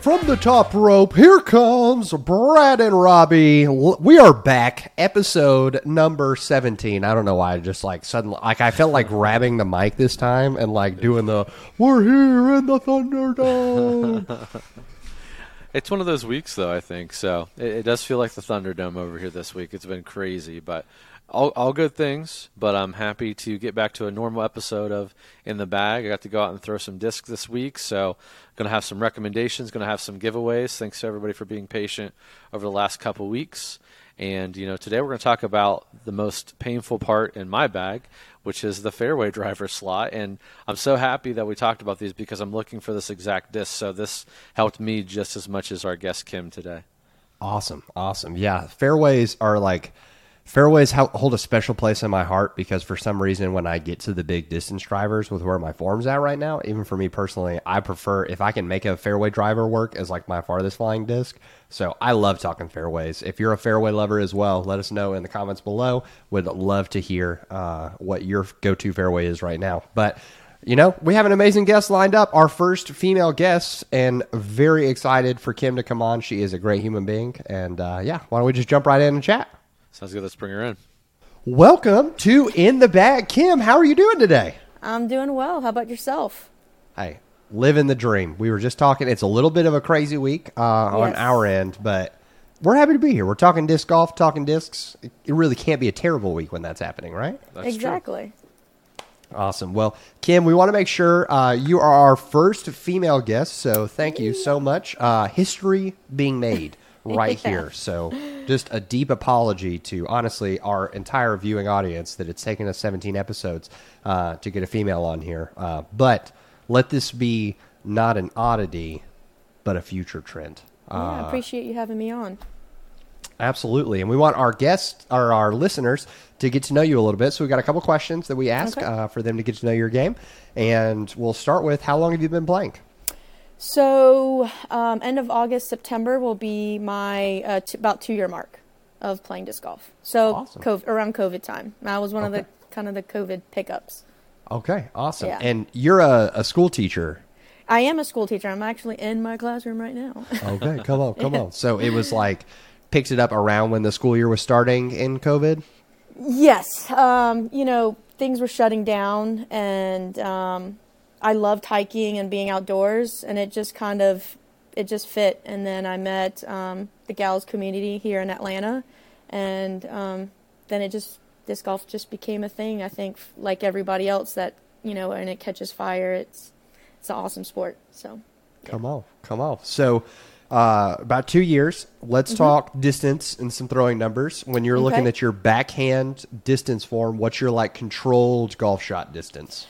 from the top rope, here comes Brad and Robbie. We are back, episode number 17. I don't know why I just like suddenly, like, I felt like grabbing the mic this time and like doing the, we're here in the Thunderdome. It's one of those weeks, though. I think so. It, it does feel like the Thunderdome over here this week. It's been crazy, but all, all good things. But I'm happy to get back to a normal episode of In the Bag. I got to go out and throw some discs this week, so going to have some recommendations. Going to have some giveaways. Thanks to everybody for being patient over the last couple weeks. And you know, today we're going to talk about the most painful part in my bag, which is the fairway driver slot. And I'm so happy that we talked about these because I'm looking for this exact disc. So this helped me just as much as our guest Kim today. awesome. Awesome. Yeah. Fairways are like, fairways hold a special place in my heart because for some reason, when I get to the big distance drivers with where my form's at right now, even for me personally, I prefer if I can make a fairway driver work as like my farthest flying disc. So I love talking fairways. If you're a fairway lover as well, let us know in the comments below. Would love to hear uh, what your go to fairway is right now. But you know, we have an amazing guest lined up, our first female guest, and very excited for Kim to come on. She is a great human being. And uh, yeah, why don't we just jump right in and chat? Sounds good. Let's bring her in. Welcome to In the Bag. Kim, how are you doing today? I'm doing well. How about yourself? Hey, living the dream. We were just talking, it's a little bit of a crazy week uh, on Yes. our end, but we're happy to be here. We're talking disc golf, talking discs. It it really can't be a terrible week when that's happening, right? That's true. exactly. Awesome. Well, Kim, we want to make sure uh, you are our first female guest, so thank you so much. Uh, history being made right Yeah. here. So, just a deep apology to honestly our entire viewing audience that it's taken us 17 episodes uh, to get a female on here. Uh, but let this be not an oddity, but a future trend. Yeah, Uh, I appreciate you having me on. Absolutely. And we want our guests or our listeners to get to know you a little bit. So we've got a couple questions that we ask Okay. uh, for them to get to know your game. And we'll start with how long have you been playing? So, um, end of August, September will be my uh, t- about two year mark of playing disc golf. So, Awesome. cov- around COVID time. I was one of the kind of the COVID pickups. Okay, awesome. Yeah. And you're a, a school teacher. I am a school teacher. I'm actually in my classroom right now. Okay, come on, come on. So it was like picked it up around when the school year was starting in COVID. Yes, um, you know things were shutting down, and um, I loved hiking and being outdoors, and it just kind of it just fit. And then I met um, the gals community here in Atlanta, and um, then it just disc golf just became a thing. I think like everybody else that you know, and it catches fire. It's it's an awesome sport. So Come on, come on. So uh, about two years. Let's talk distance and some throwing numbers. When you're looking Mm-hmm. At your backhand distance form, what's your like controlled golf shot distance?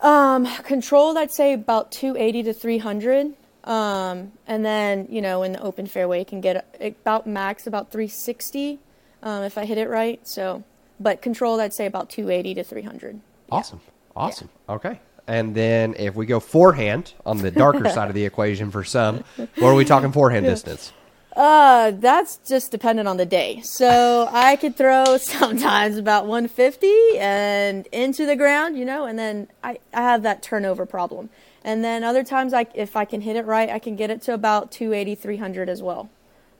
Um, controlled, I'd say about 280 to 300. Um, and then, you know, in the open fairway, it can get about max about 360 um, if I hit it right. So, but controlled, I'd say about 280 to 300. Awesome. Awesome. Okay. And then if we go forehand on the darker side of the equation for some, what are we talking forehand distance? Uh, that's just dependent on the day. So I could throw sometimes about 150 and into the ground, you know, and then I, I have that turnover problem. And then other times, I, if I can hit it right, I can get it to about 280, 300 as well.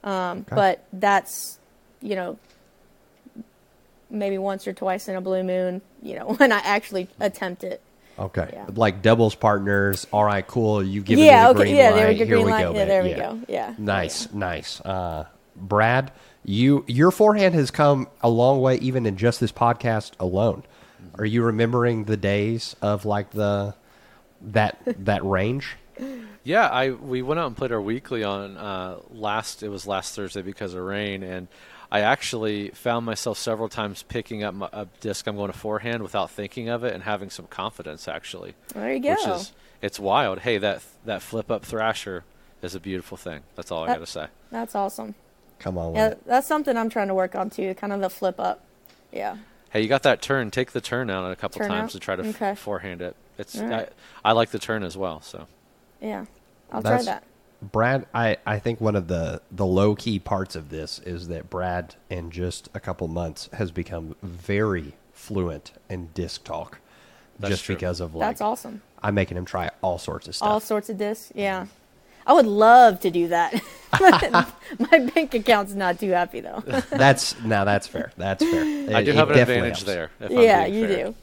Um, But that's, you know, maybe once or twice in a blue moon, you know, when I actually attempt it. Okay. Yeah. Like doubles partners. All right, cool. You give yeah, me the okay, green yeah, light. there we go, Here we light. go. yeah, babe. there we go. Yeah. Nice, nice. Uh, Brad, you your forehand has come a long way, even in just this podcast alone. Are you remembering the days of like the that that range? Yeah, I we went out and played our weekly on uh, last. It was last Thursday because of rain, and I actually found myself several times picking up my, a disc I'm going to forehand without thinking of it and having some confidence actually. There you go. Which is it's wild. Hey, that that flip up thrasher is a beautiful thing. That's all I got to say. That's awesome. Come on, Yeah, that's something I'm trying to work on too. Kind of the flip up. Yeah. Hey, you got that turn. Take the turn out a couple Turn times out? to try to f- forehand it. It's All right. I, I like the turn as well. So Yeah. I'll That's- try that. Brad, I, I think one of the, the low key parts of this is that Brad, in just a couple months, has become very fluent in disc talk, That's just true. because of like That's awesome. I'm making him try all sorts of stuff. All sorts of discs. Yeah. I would love to do that. My bank account's not too happy though. That's now that's fair. That's fair. I do have an advantage helps. there. if I'm yeah, being you fair. do.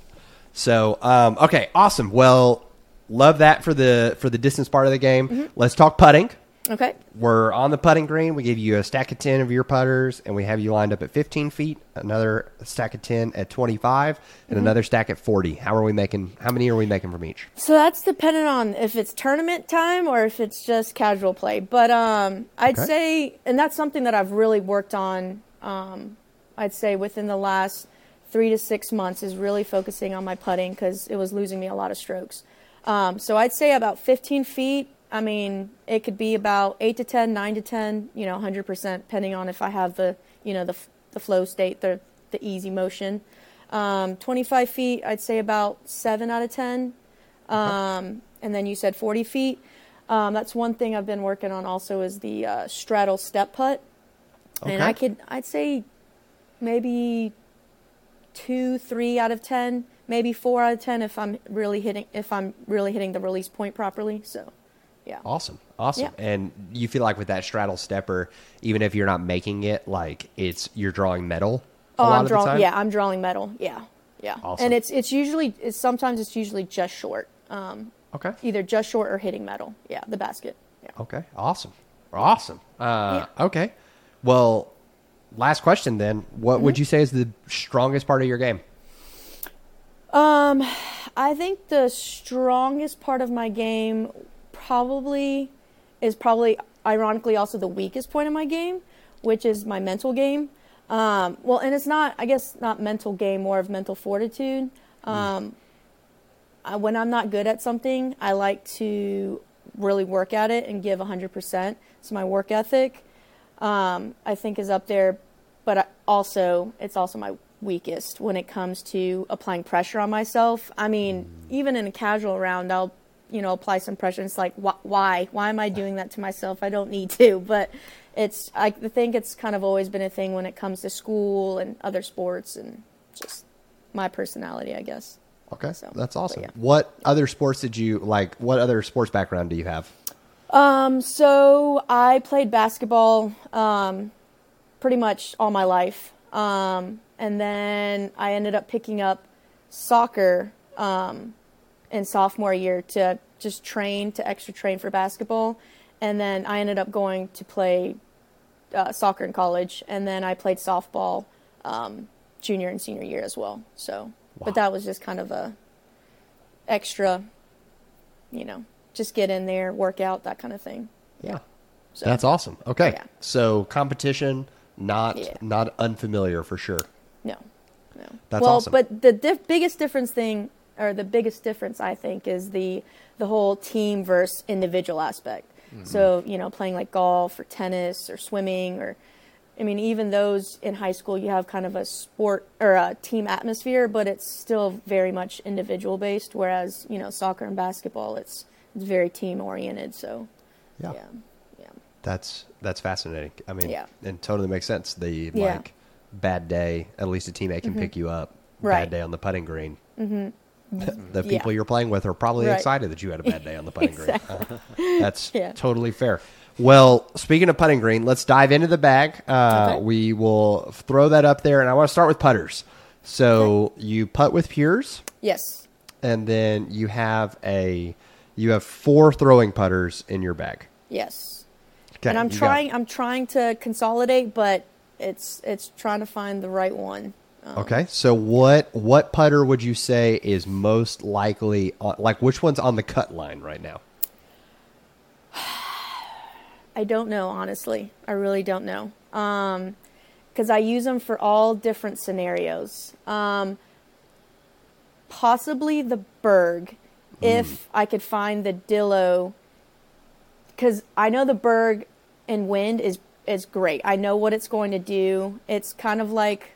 So, um, okay, awesome. Well, love that for the for the distance part of the game. Mm-hmm. Let's talk putting. Okay. We're on the putting green. We give you a stack of ten of your putters, and we have you lined up at 15 feet. Another stack of ten at 25, Mm-hmm. and another stack at 40. How are we making? How many are we making from each? So that's dependent on if it's tournament time or if it's just casual play. But um, I'd Okay. say, and that's something that I've really worked on. Um, I'd say within the last three to six months is really focusing on my putting because it was losing me a lot of strokes. Um, so I'd say about 15 feet. I mean, it could be about eight to 10, nine to 10, you know, 100%, depending on if I have the, you know, the, the flow state, the, the easy motion. Um, 25 feet, I'd say about seven out of 10. Um, and then you said 40 feet. Um, that's one thing I've been working on also is the uh, straddle step putt. And I could, I'd say maybe two, three out of 10, maybe four out of 10 if I'm really hitting, if I'm really hitting the release point properly. So, yeah. Awesome, awesome. Yeah. And you feel like with that straddle stepper, even if you're not making it, like it's you're drawing metal. a Oh, I'm drawing. Yeah, I'm drawing metal. Yeah, yeah. Awesome. And it's it's usually it's sometimes it's usually just short. Um, Okay. either just short or hitting metal. Yeah, the basket. Yeah. Okay. Awesome. Awesome. Uh, Okay. Well, last question then. What Mm-hmm. would you say is the strongest part of your game? Um, I think the strongest part of my game probably is probably ironically also the weakest point of my game, which is my mental game. Um, well, and it's not, I guess, not mental game, more of mental fortitude. Um, I, when I'm not good at something, I like to really work at it and give 100%. So my work ethic, um, I think, is up there, but I also it's also my weakest when it comes to applying pressure on myself. I mean, even in a casual round, I'll you know apply some pressure. It's like wh- why why am I doing that to myself? I don't need to, but it's I think it's kind of always been a thing when it comes to school and other sports and just my personality, I guess. Okay. So, That's awesome. yeah. What other sports did you like? What other sports background do you have? Um, so I played basketball um, pretty much all my life. Um, and then I ended up picking up soccer um, in sophomore year to just train, to extra train for basketball. And then I ended up going to play uh, soccer in college. And then I played softball um, junior and senior year as well. So, Wow. but that was just kind of a extra, you know, just get in there, work out, that kind of thing. Yeah. So, That's awesome. Okay. Yeah. So competition, not Yeah. not unfamiliar for sure. No, no. That's well, awesome. but the diff- biggest difference thing, or the biggest difference, I think, is the the whole team versus individual aspect. Mm-hmm. So you know, playing like golf or tennis or swimming, or I mean, even those in high school, you have kind of a sport or a team atmosphere, but it's still very much individual based. Whereas you know, soccer and basketball, it's it's very team oriented. So Yeah. yeah, yeah. That's that's fascinating. I mean, Yeah. and totally makes sense. The Yeah. Like bad day, at least a teammate can pick you up. Bad day on the putting green. Mm-hmm. the people Yeah. you're playing with are probably Right. excited that you had a bad day on the putting green. That's Yeah. totally fair. Well, speaking of putting green, let's dive into the bag. Uh, Okay. We will throw that up there, and I want to start with putters. So you putt with Pures, Yes. and then you have a you have four throwing putters in your bag. Yes. Okay, and I'm trying. I'm trying to consolidate, but it's it's trying to find the right one. Um, Okay, so what what putter would you say is most likely? On, like, which one's on the cut line right now? I don't know, honestly. I really don't know. Um, because I use them for all different scenarios. Um, possibly the Berg, if I could find the Dillo. Because I know the Berg in wind is is great. I know what it's going to do. It's kind of like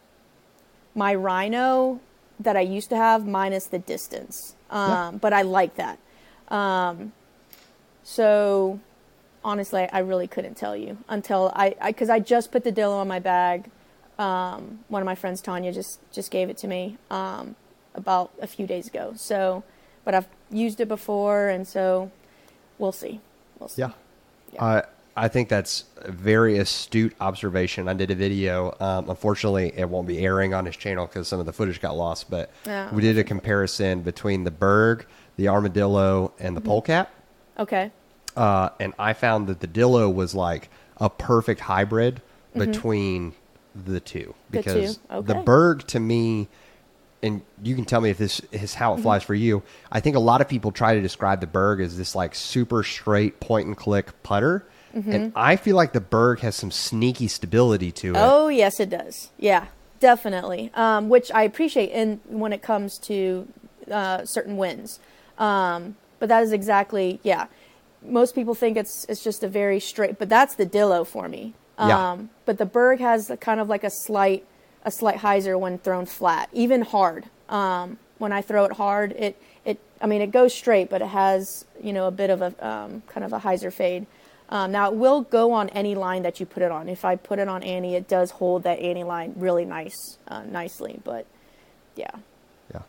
my Rhino that I used to have minus the distance. Um, Yeah. But I like that. Um, so honestly, I really couldn't tell you until I, because I, just put the Dillo on my bag. Um, one of my friends, Tanya, just just gave it to me um, about a few days ago. So, but I've used it before, and so we'll see. We'll see. Yeah, Uh, I think that's a very astute observation. I did a video. Um, unfortunately, it won't be airing on his channel because some of the footage got lost. But Yeah. we did a comparison between the Berg, the Armadillo, and Mm-hmm. the Polecat. Okay. Uh, and I found that the Dillo was like a perfect hybrid between the two Mm-hmm. The two, because the. Berg to me, and you can tell me if this is how Mm-hmm. it flies for you. I think a lot of people try to describe the Berg as this like super straight point and click putter, Mm-hmm. and I feel like the Berg has some sneaky stability to it. Oh yes, it does. Yeah, definitely. Um, which I appreciate in when it comes to uh, certain wins. Um, but that is exactly yeah. Most people think it's it's just a very straight, but that's the Dillo for me. Um, Yeah. But the Berg has a, kind of like a slight a slight hyzer when thrown flat, even hard. Um, when I throw it hard, it it I mean it goes straight, but it has you know a bit of a um, kind of a hyzer fade. Um, now it will go on any line that you put it on. If I put it on Annie, it does hold that Annie line really nice, uh, nicely. But yeah, Yeah.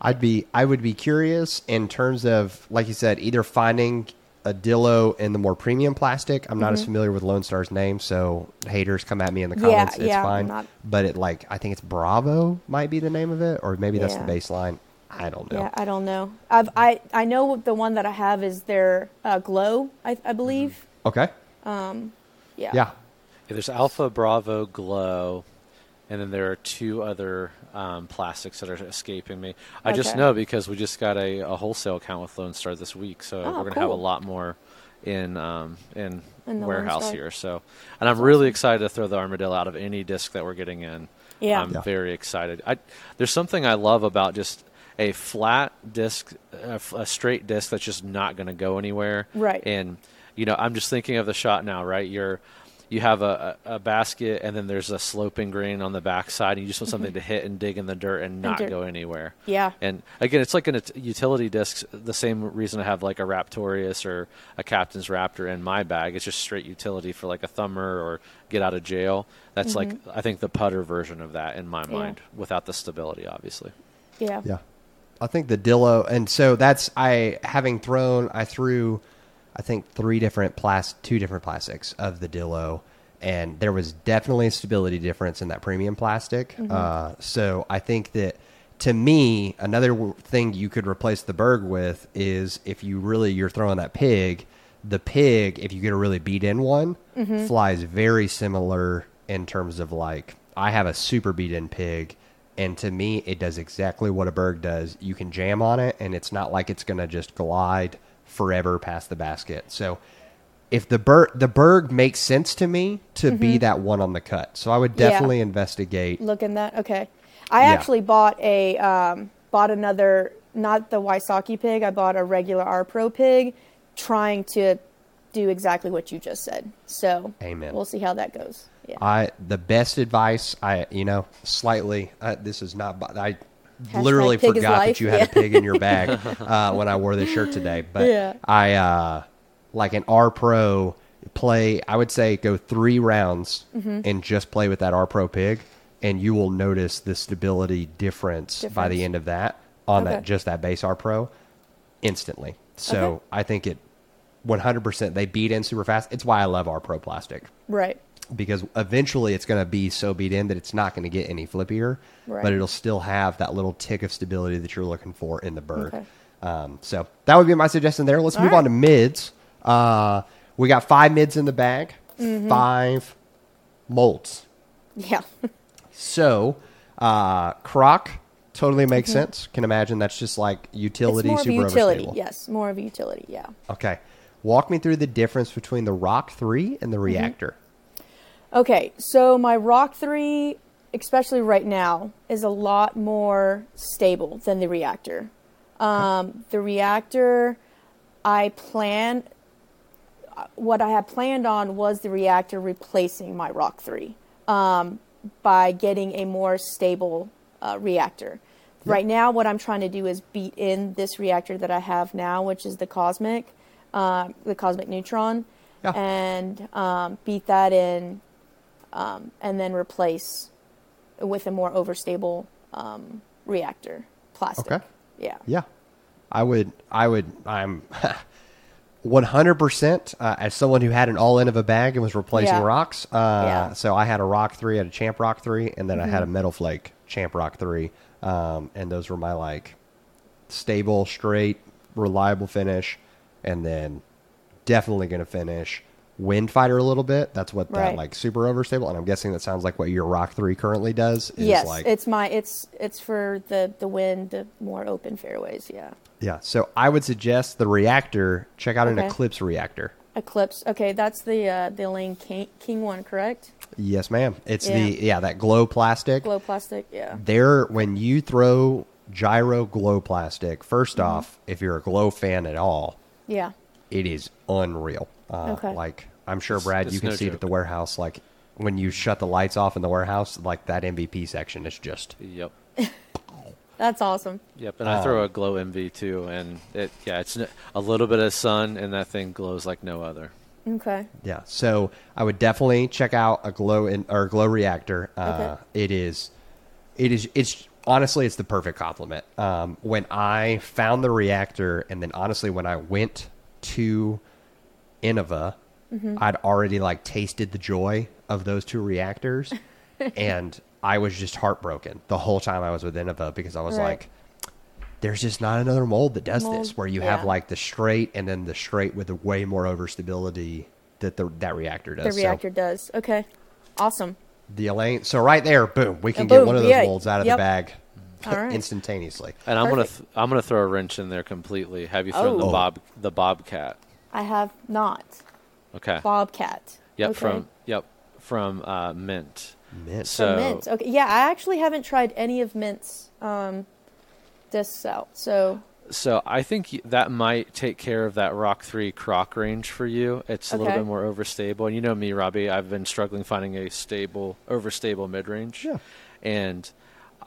I'd be I would be curious in terms of like you said, either finding a Dillo in the more premium plastic. I'm not as familiar with Lone Star's name, so haters come at me in the Mm-hmm. Yeah, comments. it's yeah, fine. not- But it like I think it's Bravo might be the name of it, or maybe that's the Yeah. baseline. I don't know. yeah, I don't know. I've, I I know the one that I have is their uh, Glow, I, I believe. Okay. Yeah. Yeah. Yeah, there's Alpha, Bravo, Glow, and then there are two other um, plastics that are escaping me. I just know because we just got a, a wholesale account with Lone Star this week, so Oh, we're going to have a lot more in um, in, In the warehouse here. So, and I'm really excited to throw the armadillo out of any disc that we're getting in. Yeah. I'm Yeah. very excited. I, there's something I love about just a flat disc, a straight disc that's just not going to go anywhere. Right. And you know, I'm just thinking of the shot now, right? You're you have a, a, a basket and then there's a sloping green on the backside and you just want something to hit and dig in the dirt and not dirt. go anywhere. Yeah. And again, it's like an ut- utility disc. The same reason I have like a Raptorius or a Captain's Raptor in my bag. It's just straight utility for like a thumber or get out of jail. That's like I think the putter version of that in my Mm-hmm. Yeah. mind, without the stability, obviously. Yeah. Yeah. I think the Dillo, and so that's I having thrown. I threw, I think three different plas, two different plastics of the Dillo, and there was definitely a stability difference in that premium plastic. Uh, so I think that to me, another w- thing you could replace the Berg with is if you really you're throwing that pig. The pig, if you get a really beat in one, flies very similar in terms of like I have a super beat in pig and to me, it does exactly what a Berg does. You can jam on it, and it's not like it's going to just glide forever past the basket. So, if the Berg the Berg makes sense to me to be that one on the cut, so I would Mm-hmm. Yeah. definitely investigate. Look in that. Okay. I Yeah. actually bought a um, bought another not the Wysocki pig. I bought a regular R Pro pig, trying to do exactly what you just said. So Amen. We'll see how that goes. Yeah. I the best advice I you know slightly uh, this is not I Hashtag literally forgot that you had yeah. a pig in your bag uh, when I wore this shirt today. But Yeah. I uh, like an R Pro play. I would say go three rounds Mm-hmm. and just play with that R Pro pig, and you will notice the stability difference, by the end of that on that just that base R Pro instantly. So Okay. I think it 100% they beat in super fast. It's why I love R Pro plastic right. Because eventually it's going to be so beat in that it's not going to get any flippier, Right. but it'll still have that little tick of stability that you're looking for in the Berg. Okay. Um, so that would be my suggestion there. Let's All move right. on to mids. Uh, we got five mids in the bag, Mm-hmm. five molds. Yeah. So uh, Croc totally makes sense. Can imagine that's just like utility, Mm-hmm. it's more of super utility. overstable. Yes, more of a utility. Yeah. Okay. Walk me through the difference between the Rock 3 and the Mm-hmm. Reactor. Okay, so my Rock 3, especially right now, is a lot more stable than the Reactor. Um, the Reactor, I plan, what I had planned on was the Reactor replacing my Rock 3 um, by getting a more stable uh, reactor. Right now, what I'm trying to do is beat in this reactor that I have now, which is the Cosmic, uh, the Cosmic Neutron, Yeah. and um, beat that in um, and then replace with a more overstable um, reactor plastic. Okay. Yeah. Yeah, I would. I would. I'm 100% uh, as someone who had an all in of a bag and was replacing Yeah. rocks. Uh, Yeah. Mm-hmm. So I had a Rock 3, I had a Champ Rock 3, and then I had a Metal Flake Champ Rock 3. Um, and those were my like stable, straight, reliable finish. And then definitely going to finish Wind Fighter a little bit. That's what that like super overstable. And I'm guessing that sounds like what your Rock 3 currently does. Is yes, like, it's my it's it's for the the wind, the more open fairways. Yeah. Yeah. So I would suggest the reactor, check out an Eclipse reactor. Eclipse. Okay, that's the uh, the Lane King, King one, correct? Yes, ma'am. It's Yeah. the yeah that glow plastic. Glow plastic. Yeah. There, when you throw gyro glow plastic, 1st Mm-hmm. off, if you're a glow fan at all, Yeah. it is unreal. Uh, Okay. Like I'm sure, Brad, it's you can no see it at the warehouse. Like when you shut the lights off in the warehouse, like that MVP section is just Yep. That's awesome. Yep, and I Um, throw a glow MV too, and it yeah, it's a little bit of sun, and that thing glows like no other. Okay. Yeah, so I would definitely check out a glow in or glow reactor. Uh, It is, it is, it's honestly, it's the perfect compliment. Um, when I found the reactor, and then honestly, when I went to Innova, I'd already like tasted the joy of those two reactors, and I was just heartbroken the whole time I was with Innova because I was Right. like. There's just not another mold that does Mold, this, where you have like the straight and then the straight with the way more overstability that the that reactor does. The So reactor does. Okay. Awesome. the Elaine. So right there, boom, we can Uh, get boom, one of those yeah, molds out of yep. the bag All right. instantaneously. And I'm gonna th- I'm gonna throw a wrench in there completely. Have you thrown the Oh. bob the bobcat? I have not. Okay. Bobcat. Yep. Okay. From yep from uh, Mint. Mint. So From Mint. Okay. Yeah, I actually haven't tried any of Mint's um, discs out. So So I think that might take care of that Rock 3 croc range for you. It's a little bit more overstable. And you know me, Robbie, I've been struggling finding a stable, overstable mid range. Yeah. And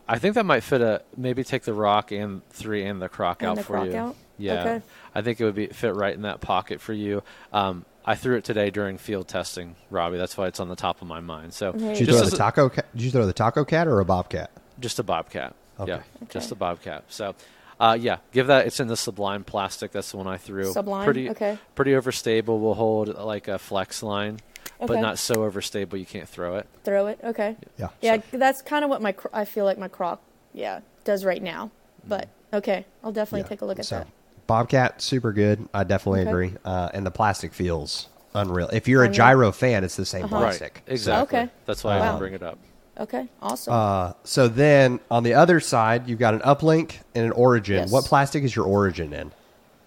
I think that might fit a maybe take the Rock and 3 and the croc And out the for croc you. out? Yeah. Okay. I think it would be fit right in that pocket for you. Um, I threw it today during field testing, Robbie. That's why it's on the top of my mind. So Okay. Did you throw the taco? Cat? Did you throw the taco cat or a bobcat? just a bobcat. Okay. Yeah, just a bobcat. So, uh, yeah, give that. It's in the Sublime plastic. That's the one I threw. Sublime, Pretty, okay. Pretty overstable. Will hold like a flex line, but not so overstable you can't throw it. throw it. Okay. Yeah. Yeah, that's kind of what my cro- I feel like my croc yeah does right now. But okay, I'll definitely Yeah. take a look at So, that. Bobcat, super good. I definitely Okay. agree. Uh, and the plastic feels unreal. If you're a Unreal. gyro fan, it's the same Uh-huh. plastic. Right. Exactly. Okay. That's why I Wow. didn't bring it up. Okay, awesome. Uh, so then on the other side, you've got an uplink and an origin. Yes. What plastic is your origin in?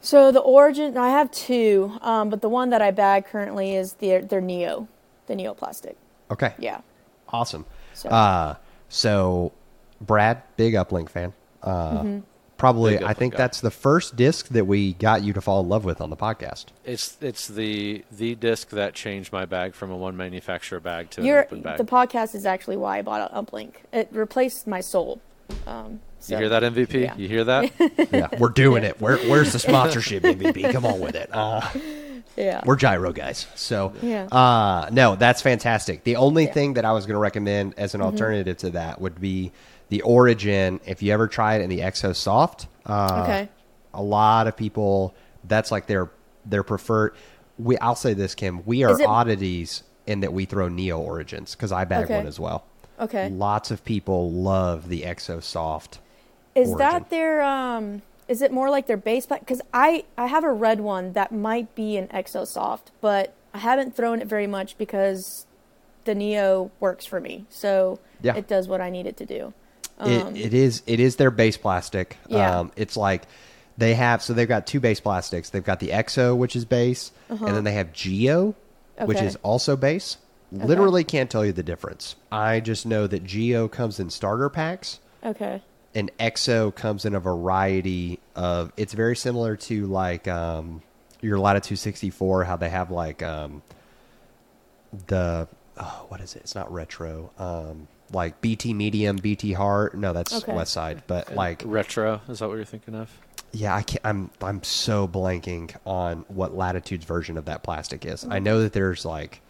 So the origin, I have two, um, but the one that I bag currently is their their Neo, the Neo plastic. Okay. Yeah. Awesome. So- Uh, so Brad, big uplink fan. Uh, Mm-hmm. Probably, Big I think guy. that's the first disc that we got you to fall in love with on the podcast. It's it's the the disc that changed my bag from a one manufacturer bag to Your an open bag. the podcast is actually why I bought an uplink. It replaced my soul. Um, so, you hear that MVP? yeah. You hear that? Yeah, we're doing it. Where, where's the sponsorship, MVP? Come on with it. Uh, Yeah. we're gyro guys. So, Yeah. uh, no, that's fantastic. The only Yeah. Mm-hmm. thing that I was going to recommend as an alternative to that would be the Origin. If you ever try it in the Exo Soft, uh, Okay. a lot of people that's like their their preferred. We I'll say this, Kim. We are it- oddities in that we throw Neo Origins because I bag Okay. one as well. Okay. Lots of people love the Exo Soft. Is origin. that their um is it more like their base pack cuz I I have a red one that might be an Exosoft, but I haven't thrown it very much because the Neo works for me. So Yeah. it does what I need it to do. it, it is it is their base plastic. Um, Yeah. Um, it's like they have so they've got two base plastics. They've got the Exo, which is base, and then they have Geo, which Uh-huh. Is also base. Literally can't tell you the difference. I just know that Geo comes in starter packs, Okay. And Exo comes in a variety of. It's very similar to like um, your Latitude sixty four, how they have like um, the oh, what is it? It's not retro. Um, like BT medium, BT hard. No, that's Okay. West Side. But like, Retro, is that what you're thinking of? yeah, I can't, I'm I'm so blanking on what Latitude's version of that plastic is. I know that there's like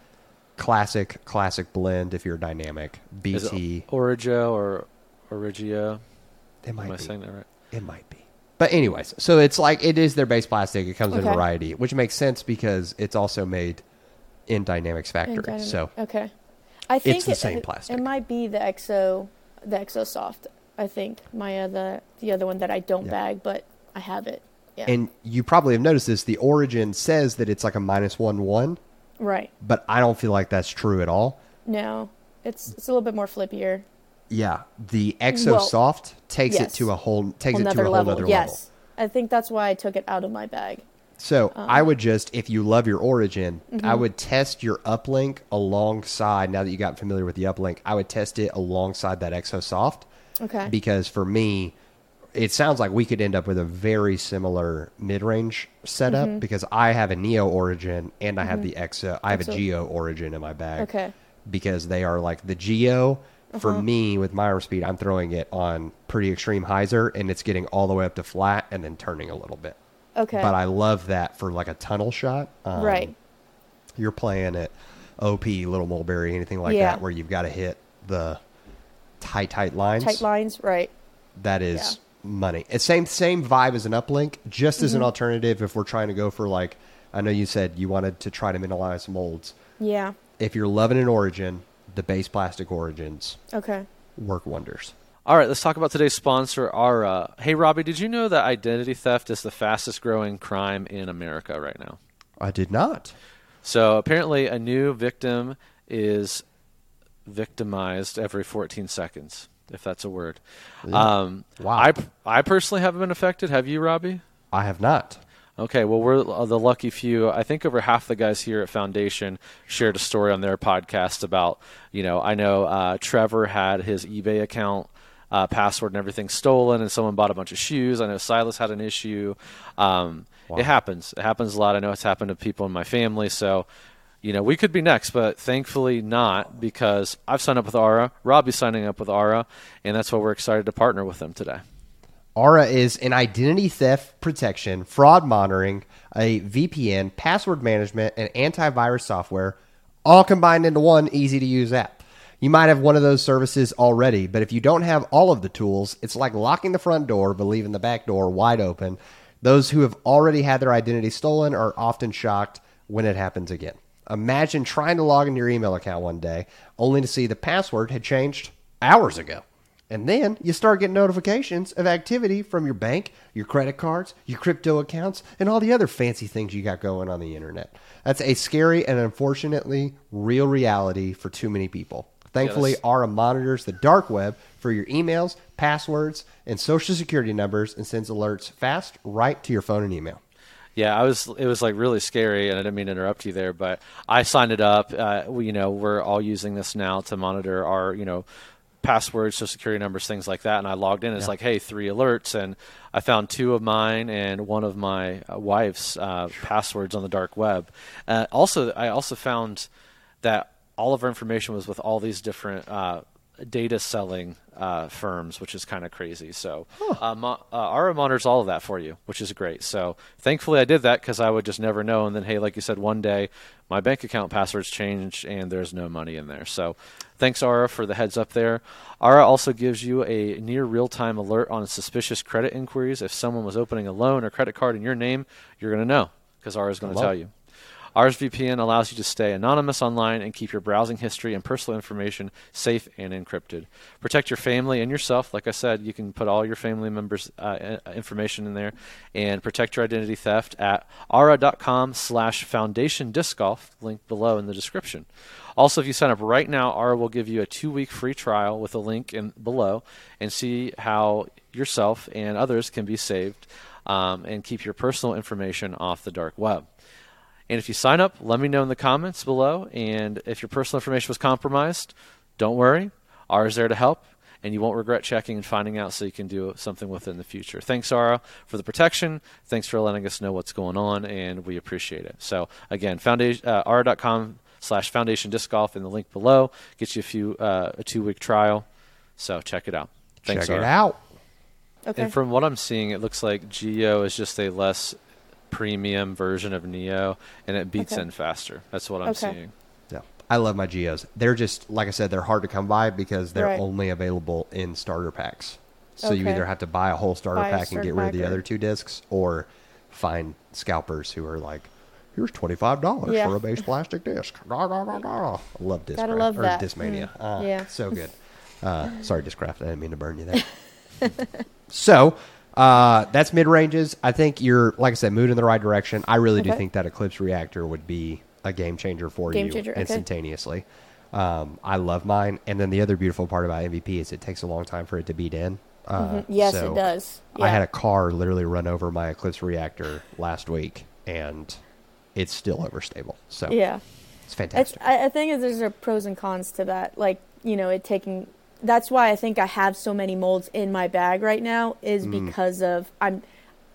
classic, classic blend if you're dynamic. Is BT. it Origio or Origio? It might Am I be. saying that right? It might be. But anyways, so it's like it is their base plastic. It comes in Okay. variety, which makes sense because it's also made in Dynamics Factory. And dynamic- So okay, I think it's the it, same it- plastic. It might be the Exo, the Exo Soft. I think my other the other one that I don't Yeah. bag, but I have it. Yeah. and you probably have noticed this. The Origin says that it's like a minus one one, right. but I don't feel like that's true at all. No, it's it's a little bit more flippier. Yeah, the Exo Well, takes yes. it to a whole takes it to a whole level. other yes. level. I think that's why I took it out of my bag. So Uh-huh. I would just, if you love your Origin, Mm-hmm. I would test your uplink alongside. Now that you got familiar with the uplink, I would test it alongside that Exo Soft Okay. because for me, it sounds like we could end up with a very similar mid-range setup Mm-hmm. because I have a Neo Origin and I have the Exo. I have a Geo Origin in my bag. Okay. Because they are like the Geo. For me, with my speed, I'm throwing it on pretty extreme hyzer, and it's getting all the way up to flat and then turning a little bit. okay. But I love that for like a tunnel shot. Um, right. You're playing at OP, Little Mulberry, anything like Yeah. that, where you've got to hit the tight, tight lines. Tight lines. Right. That is money. It's same same vibe as an uplink, just as an alternative if we're trying to go for like I know you said you wanted to try to minimize molds. Yeah. If you're loving an origin, the base plastic origins Okay. work wonders. All right, let's talk about today's sponsor, Aura. Hey, Robbie, did you know that identity theft is the fastest growing crime in America right now? I did not. So apparently, a new victim is victimized every 14 seconds, if that's a word. Um, Wow. I, I personally haven't been affected. Have you, Robbie? I have not. Okay, well, we're uh, the lucky few. I think over half the guys here at Foundation shared a story on their podcast about, you know, I know uh, Trevor had his eBay account uh, password and everything stolen, and someone bought a bunch of shoes. I know Silas had an issue. Um, It happens. It happens a lot. I know it's happened to people in my family. So, you know, we could be next, but thankfully not because I've signed up with Aura. Robbie's signing up with Aura, and that's why we're excited to partner with them today. Aura is an identity theft protection, fraud monitoring, a VPN, password management, and antivirus software, all combined into one easy to use app. You might have one of those services already, but if you don't have all of the tools, it's like locking the front door but leaving the back door wide open. Those who have already had their identity stolen are often shocked when it happens again. Imagine trying to log into your email account one day only to see the password had changed hours ago. And then you start getting notifications of activity from your bank, your credit cards, your crypto accounts, and all the other fancy things you got going on the internet. That's a scary and unfortunately real reality for too many people. Thankfully, Aura monitors the dark web for your emails, passwords, and social security numbers and sends alerts fast right to your phone and email. Yeah, I was. It was like really scary, and I didn't mean to interrupt you there, but I signed it up. Uh, we, you know, we're all using this now to monitor our, you know, passwords, social security numbers, things like that. And I logged in. It's like, hey, three alerts, and I found two of mine and one of my uh, wife's uh, passwords on the dark web. Uh, also, I also found that all of our information was with all these different uh, data selling uh, firms, which is kind of crazy. So, uh, mo- uh, Aura monitors all of that for you, which is great. So, thankfully, I did that because I would just never know. And then, hey, like you said, one day my bank account passwords changed and there's no money in there. So, thanks, Aura, for the heads up there. Aura also gives you a near real time alert on suspicious credit inquiries. If someone was opening a loan or credit card in your name, you're going to know because Aura is going to tell you. Aura's VPN allows you to stay anonymous online and keep your browsing history and personal information safe and encrypted. Protect your family and yourself. Like I said, you can put all your family members' uh, information in there and protect your identity theft at aura.com slash foundation disc golf, link below in the description. Also, if you sign up right now, Aura will give you a two-week free trial with a link in below and see how yourself and others can be saved um, and keep your personal information off the dark web. And if you sign up, let me know in the comments below. And if your personal information was compromised, don't worry. R is there to help, and you won't regret checking and finding out so you can do something with it in the future. Thanks, Aura, for the protection. Thanks for letting us know what's going on, and we appreciate it. So, again, foundation, uh, aura.com slash foundation disc golf in the link below gets you a few uh, a two week trial. So, check it out. Thanks, Check it out. Okay. And from what I'm seeing, it looks like Geo is just a less premium version of Neo, and it beats Okay. in faster. That's what I'm Okay. seeing. Yeah. I love my Geos. They're just like I said, they're hard to come by because they're Right. only available in starter packs. So you either have to buy a whole starter Buy pack and get rid of the or- other two discs, or find scalpers who are like, "Here's twenty five dollars Yeah. for a base plastic disc." Rah, rah, rah, rah. I love Discraft Gotta love or that. Discmania. Mm, Ah, yeah. so good. Uh, sorry, Discraft. I didn't mean to burn you there. so uh, that's mid ranges. I think you're, like I said, moving in the right direction. I really do Okay. think that Eclipse reactor would be a game changer for Game you changer, okay. instantaneously. Um, I love mine, and then the other beautiful part about MVP is it takes a long time for it to beat in. Uh, Mhm. Yes, so it does. I Yeah. had a car literally run over my Eclipse reactor last week, and it's still overstable. So Yeah. it's It's, fantastic. I, I think there's a pros and cons to that. Like, you know, it taking. That's why I think I have so many molds in my bag right now is Mm. because of I'm.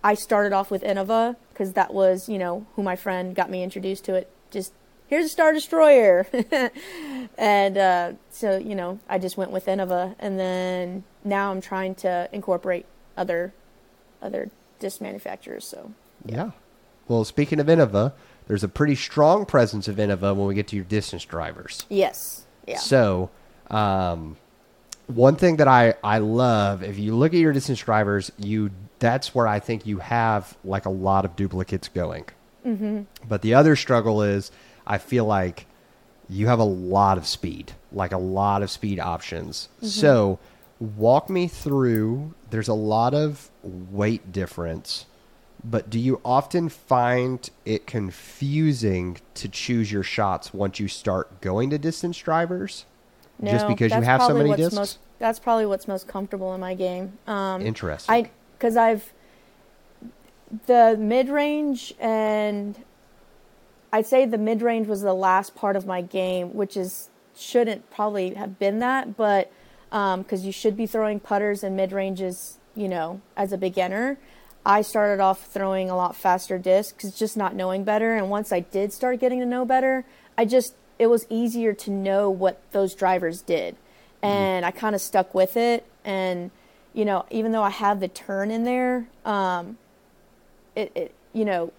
I started off with Innova because that was you know who my friend got me introduced to it. Just here's a Star Destroyer, and uh, so you know I just went with Innova, and then now I'm trying to incorporate other other disc manufacturers. So yeah. Well, speaking of Innova, there's a pretty strong presence of Innova when we get to your distance drivers. yes, yeah, So, um, one thing that I, I love, if you look at your distance drivers, you that's where I think you have like a lot of duplicates going. Mm-hmm. But the other struggle is, I feel like you have a lot of speed, like a lot of speed options. So, walk me through. There's a lot of weight difference. But do you often find it confusing to choose your shots once you start going to distance drivers? Just No, because you have so probably many what's discs? Most, that's probably what's most comfortable in my game. Um, Interesting. I because I've the mid range and I'd say the mid range was the last part of my game, which is shouldn't probably have been that, but because you should be throwing putters and mid ranges, you know, as a beginner. I started off throwing a lot faster discs, just not knowing better. And once I did start getting to know better, I just it was easier to know what those drivers did, and I kind of stuck with it. And you know, even though I have the turn in there, um, it, it you know,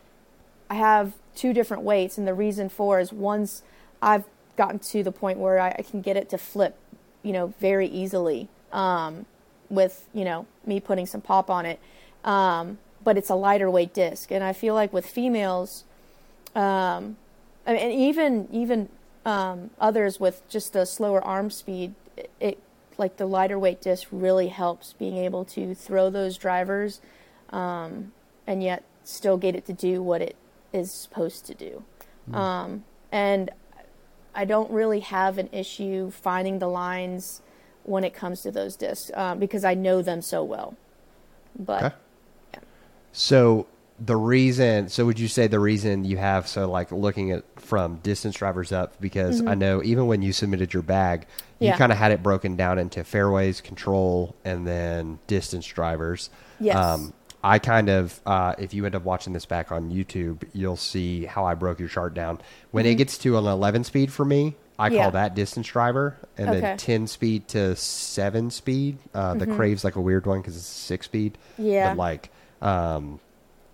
I have two different weights, and the reason for is once I've gotten to the point where I, I can get it to flip, you know, very easily um, with you know me putting some pop on it, um, but it's a lighter weight disc, and I feel like with females, um, I mean, and even even um, others with just a slower arm speed, it, it like the lighter weight disc really helps being able to throw those drivers, um, and yet still get it to do what it is supposed to do. Um, and I don't really have an issue finding the lines when it comes to those discs um, because I know them so well. But Okay. So the reason, so would you say the reason you have so like looking at from distance drivers up because I know even when you submitted your bag, you Mm-hmm. Yeah. kind of had it broken down into fairways, control, and then distance drivers. Yes. I kind of, uh, if you end up watching this back on YouTube, you'll see how I broke your chart down. When it gets to an 11 speed for me, I Mm-hmm. Yeah. call that distance driver, and then Okay. Mm-hmm. 10 speed to 7 speed. Uh, The Crave's like a weird one because it's 6 speed. Yeah. But like, um,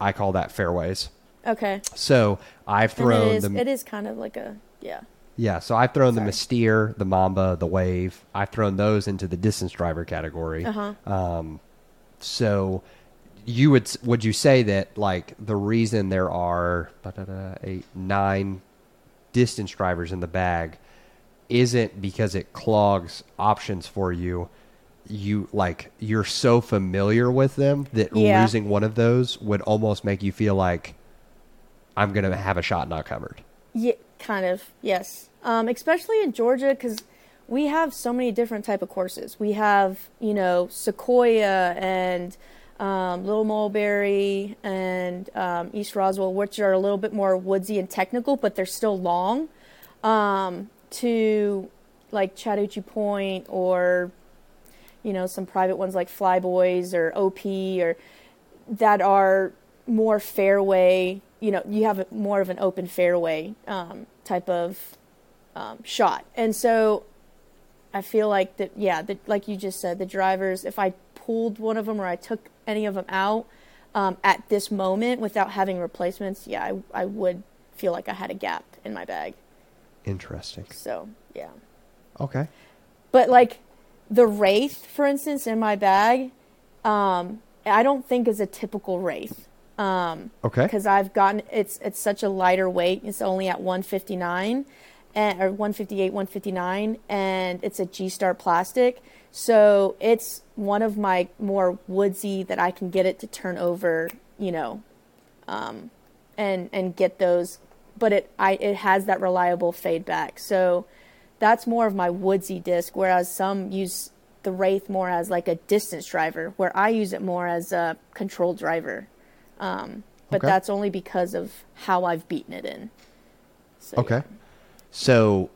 I call that fairways. okay. So I've thrown it is, the it is kind of like a yeah. yeah. So I've thrown Sorry. the Mystere, the Mamba, the Wave. I've thrown those into the distance driver category. Uh-huh. Um, so you would would you say that like the reason there are eight nine distance drivers in the bag isn't because it clogs options for you you like you're so familiar with them that Yeah. losing one of those would almost make you feel like I'm gonna have a shot not covered. Yeah, kind of. Yes. Um, especially in Georgia because we have so many different type of courses. We have you know Sequoia and um, Little Mulberry and um, East Roswell, which are a little bit more woodsy and technical, but they're still long. Um, to like Chattahoochee Point or you know some private ones like Flyboys or OP or that are more fairway. You know, you have more of an open fairway um, type of um, shot, and so I feel like that. Yeah, the, like you just said, the drivers. If I pulled one of them or I took any of them out um, at this moment without having replacements, yeah, I, I would feel like I had a gap in my bag. Interesting. So yeah. Okay. But like the Wraith, for instance, in my bag, um, I don't think is a typical wraith Okay. because I've gotten it's it's such a lighter weight. It's only at 159 and, or 158, 159, and it's a G Star plastic. So it's one of my more woodsy that I can get it to turn over, you know, um, and and get those. But it I it has that reliable fade back. So that's more of my woodsy disc. Whereas some use the Wraith more as like a distance driver, where I use it more as a control driver. Um, but Okay. that's only because of how I've beaten it in. So, Okay. So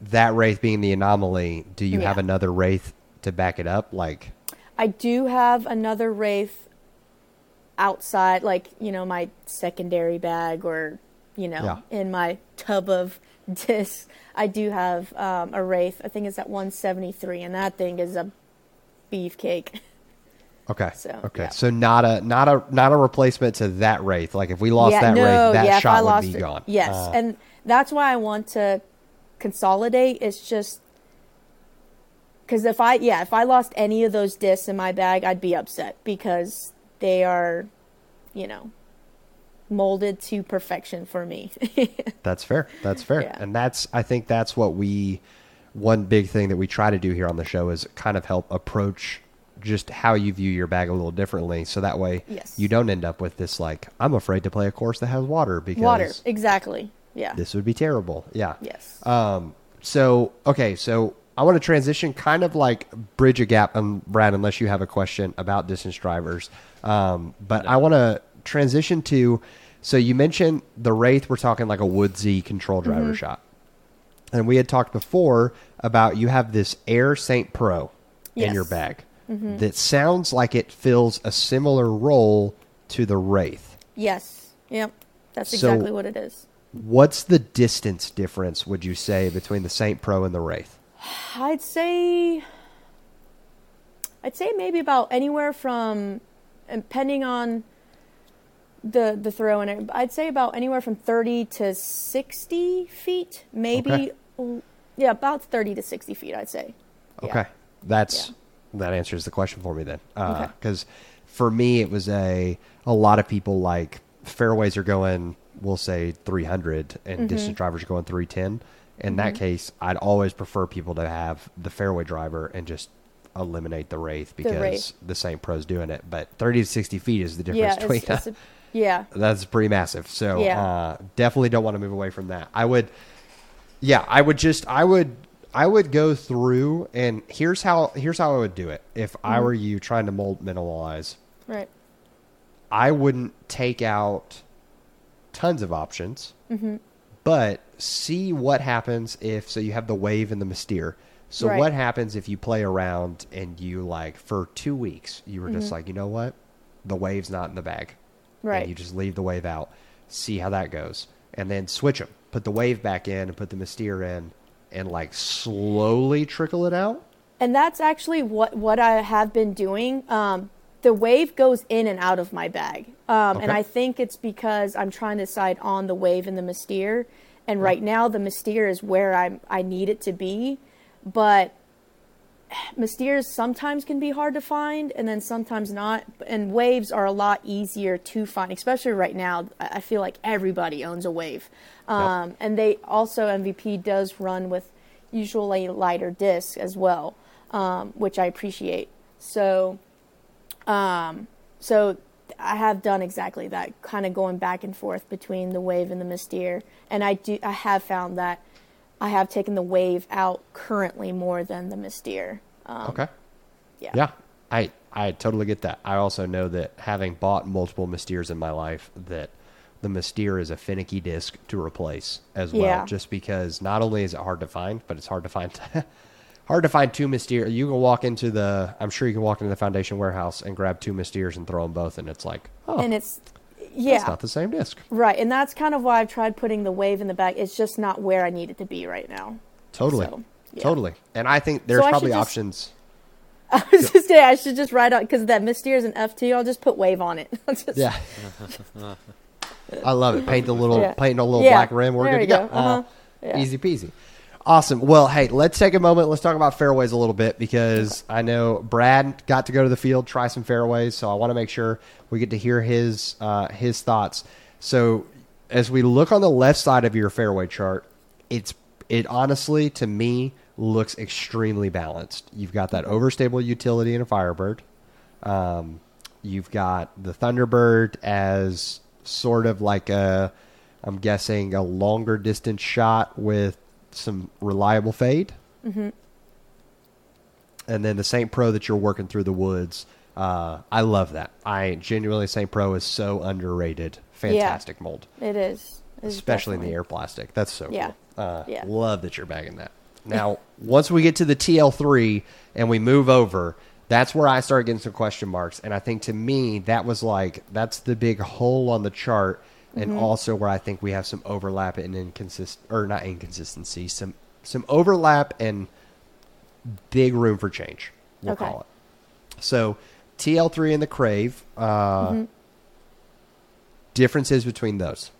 that wraith being the anomaly, do you have another wraith to back it up? Like, I do have another Wraith outside, like, you know, my secondary bag or, you know, Yeah. in my tub of discs. I do have um, a Wraith. I think it's at 173, and that thing is a beefcake. okay, So, okay, yeah. so not a not a not a replacement to that wraith. Like if we lost that no, wraith, that yeah, shot would lost be it- gone. Yes, Uh, and that's why I want to consolidate. It's just because if I yeah if I lost any of those discs in my bag, I'd be upset because they are, you know, molded to perfection for me. That's fair. That's fair. Yeah. And that's I think that's what we one big thing that we try to do here on the show is kind of help approach just how you view your bag a little differently so that way Yes. you don't end up with this like I'm afraid to play a course that has water because Water, exactly. Yeah. this would be terrible. Yeah. Yes. Um so okay, so I want to transition kind of like bridge a gap um Brad unless you have a question about distance drivers. Um but I want to transition to so you mentioned the Wraith we're talking like a woodsy control driver Mm-hmm. shot. And we had talked before about you have this Air Saint Pro in Yes. Mm-hmm. your bag that sounds like it fills a similar role to the Wraith. yes. Yep. That's So- exactly what it is. What's the distance difference, would you say, between the Saint Pro and the Wraith? I'd say I'd say maybe about anywhere from depending on the the throw in it, I'd say about anywhere from 30 to 60 feet, maybe yeah, about 30 to 60 feet, I'd say. Yeah. Okay, that's Yeah. that answers the question for me then. Okay. Because for me, it was a a lot of people like fairways are going, we'll say 300, and Mm-hmm. distance drivers are going 310. In that case, I'd always prefer people to have the fairway driver and just eliminate the wraith because the, Wraith. Saint Pro's doing it. But 30 to 60 feet is the difference Yeah, between it's, it's a, yeah. that's pretty massive. So Yeah. uh, definitely don't want to move away from that. I would, yeah, I would just, I would, I would go through, and here's how here's how I would do it. If I Mm-hmm. were you trying to mold minimalize, Right. I wouldn't take out tons of options, Mm-hmm. but see what happens if. So you have the wave and the mystere. So Right. what happens if you play around and you like for two weeks you were just Mm-hmm. like, you know what, the wave's not in the bag Right. and you just leave the wave out, see how that goes, and then switch them. Put the wave back in and put the Mystere in, and like slowly trickle it out. And that's actually what what I have been doing. Um, the wave goes in and out of my bag, um, and I think it's because I'm trying to decide on the wave and the Mystere. And right now, the Mystere is where I'm I need it to be, but Mysteres sometimes can be hard to find, and then sometimes not. And waves are a lot easier to find, especially right now. I feel like everybody owns a wave, um, and they also MVP does run with usually lighter discs as well, um, which I appreciate. So, um, so I have done exactly that, kind of going back and forth between the wave and the Mystere, and I do I have found that I have taken the wave out currently more than the Mystere. Um, Okay. Yeah. Yeah, I I totally get that. I also know that having bought multiple Mysteres in my life, that the Mystere is a finicky disc to replace as well. Yeah. Just because not only is it hard to find, but it's hard to find hard to find two Mystere. You can walk into the I'm sure you can walk into the Foundation warehouse and grab two Mysteres and throw them both, and it's like, oh, And it's yeah, it's not the same disc. right, and that's kind of why I've tried putting the wave in the back. It's just not where I need it to be right now. Totally, So, yeah. totally. And I think there's I probably just- options. I was just saying I should just write on because that Mystere is an FT. I'll just put wave on it. Just- Yeah. I love it. Paint the little Yeah. paint a little Yeah. black rim. We're There good to go. go. Uh-huh. Uh. Easy peasy. Awesome. Well, hey, let's take a moment. Let's talk about fairways a little bit because I know Brad got to go to the field, try some fairways, so I want to make sure we get to hear his uh, his thoughts. So, as we look on the left side of your fairway chart, it's it honestly to me looks extremely balanced. You've got that overstable utility in a Firebird. Um, you've got the Thunderbird as sort of like a, I'm guessing a longer distance shot with some reliable fade. Mm-hmm. And then the Saint Pro that you're working through the woods. Uh, I love that. I genuinely Saint Pro is so underrated. Fantastic mold, It is. It is especially in the air plastic. That's so Yeah. cool. Uh, Yeah. Love that you're bagging that. Now, once we get to the TL3 and we move over, that's where I start getting some question marks. And I think to me, that was like, that's the big hole on the chart. Mm-hmm. And also where I think we have some overlap and inconsistent, or not inconsistency, some, some overlap and big room for change. We'll Okay. call it. So TL3 and the Crave, uh, Mm-hmm. differences between those.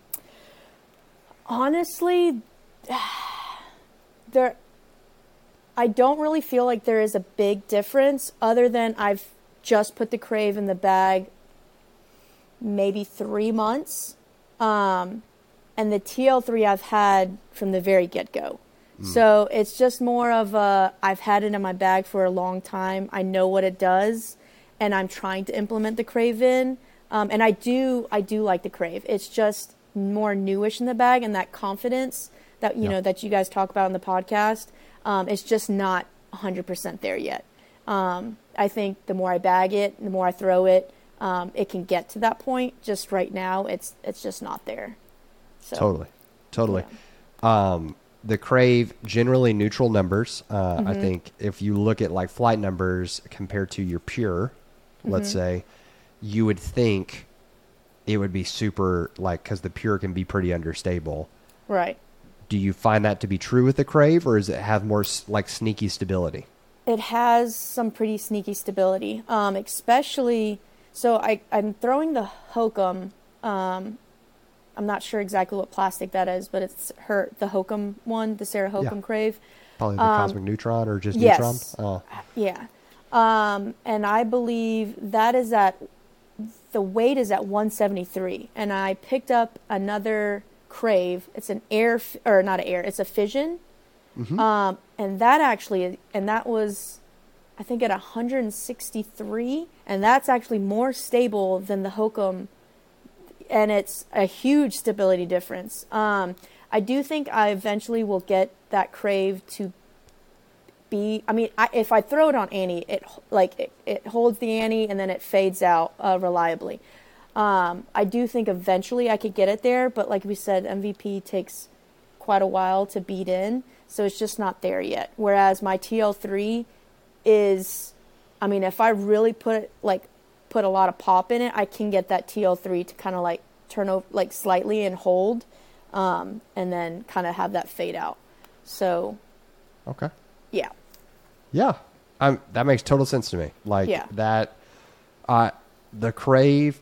Honestly, there I don't really feel like there is a big difference other than I've just put the crave in the bag maybe 3 months. Um and the TL3 I've had from the very get-go. So it's just more of a I've had it in my bag for a long time. I know what it does and I'm trying to implement the crave in. Um, and I do I do like the crave. It's just more newish in the bag and that confidence that you Yeah. know that you guys talk about in the podcast. Um, it's just not 100% there yet. Um, I think the more I bag it, the more I throw it, um, it can get to that point. Just right now, it's it's just not there. So, Totally, totally. Um, the crave generally neutral numbers. Uh, Mm-hmm. I think if you look at like flight numbers compared to your pure, let's Mm-hmm. say, you would think it would be super like because the pure can be pretty understable. Right. Do you find that to be true with the crave, or does it have more like sneaky stability? it has some pretty sneaky stability, um, especially. So I, I'm throwing the Hokom. Um, I'm not sure exactly what plastic that is, but it's her the Hokom one, the Sarah Hokom Yeah. crave. Probably the cosmic neutron or just Um, yes. neutron. Uh, Yeah, um, and I believe that is at the weight is at 173, and I picked up another crave. It's an air or not an air. It's a fission. Um, and that actually, and that was, I think, at 163, and that's actually more stable than the Hokom, and it's a huge stability difference. Um, I do think I eventually will get that crave to be. I mean, I, if I throw it on Annie, it like it, it holds the Annie and then it fades out uh, reliably. Um, I do think eventually I could get it there, but like we said, MVP takes quite a while to beat in, so it's just not there yet. Whereas my TL3 is, I mean, if I really put like put a lot of pop in it, I can get that TL3 to kind of like turn over like slightly and hold, um, and then kind of have that fade out. So okay. yeah, Yeah, um, that makes total sense to me. Like Yeah. that, uh, the Crave.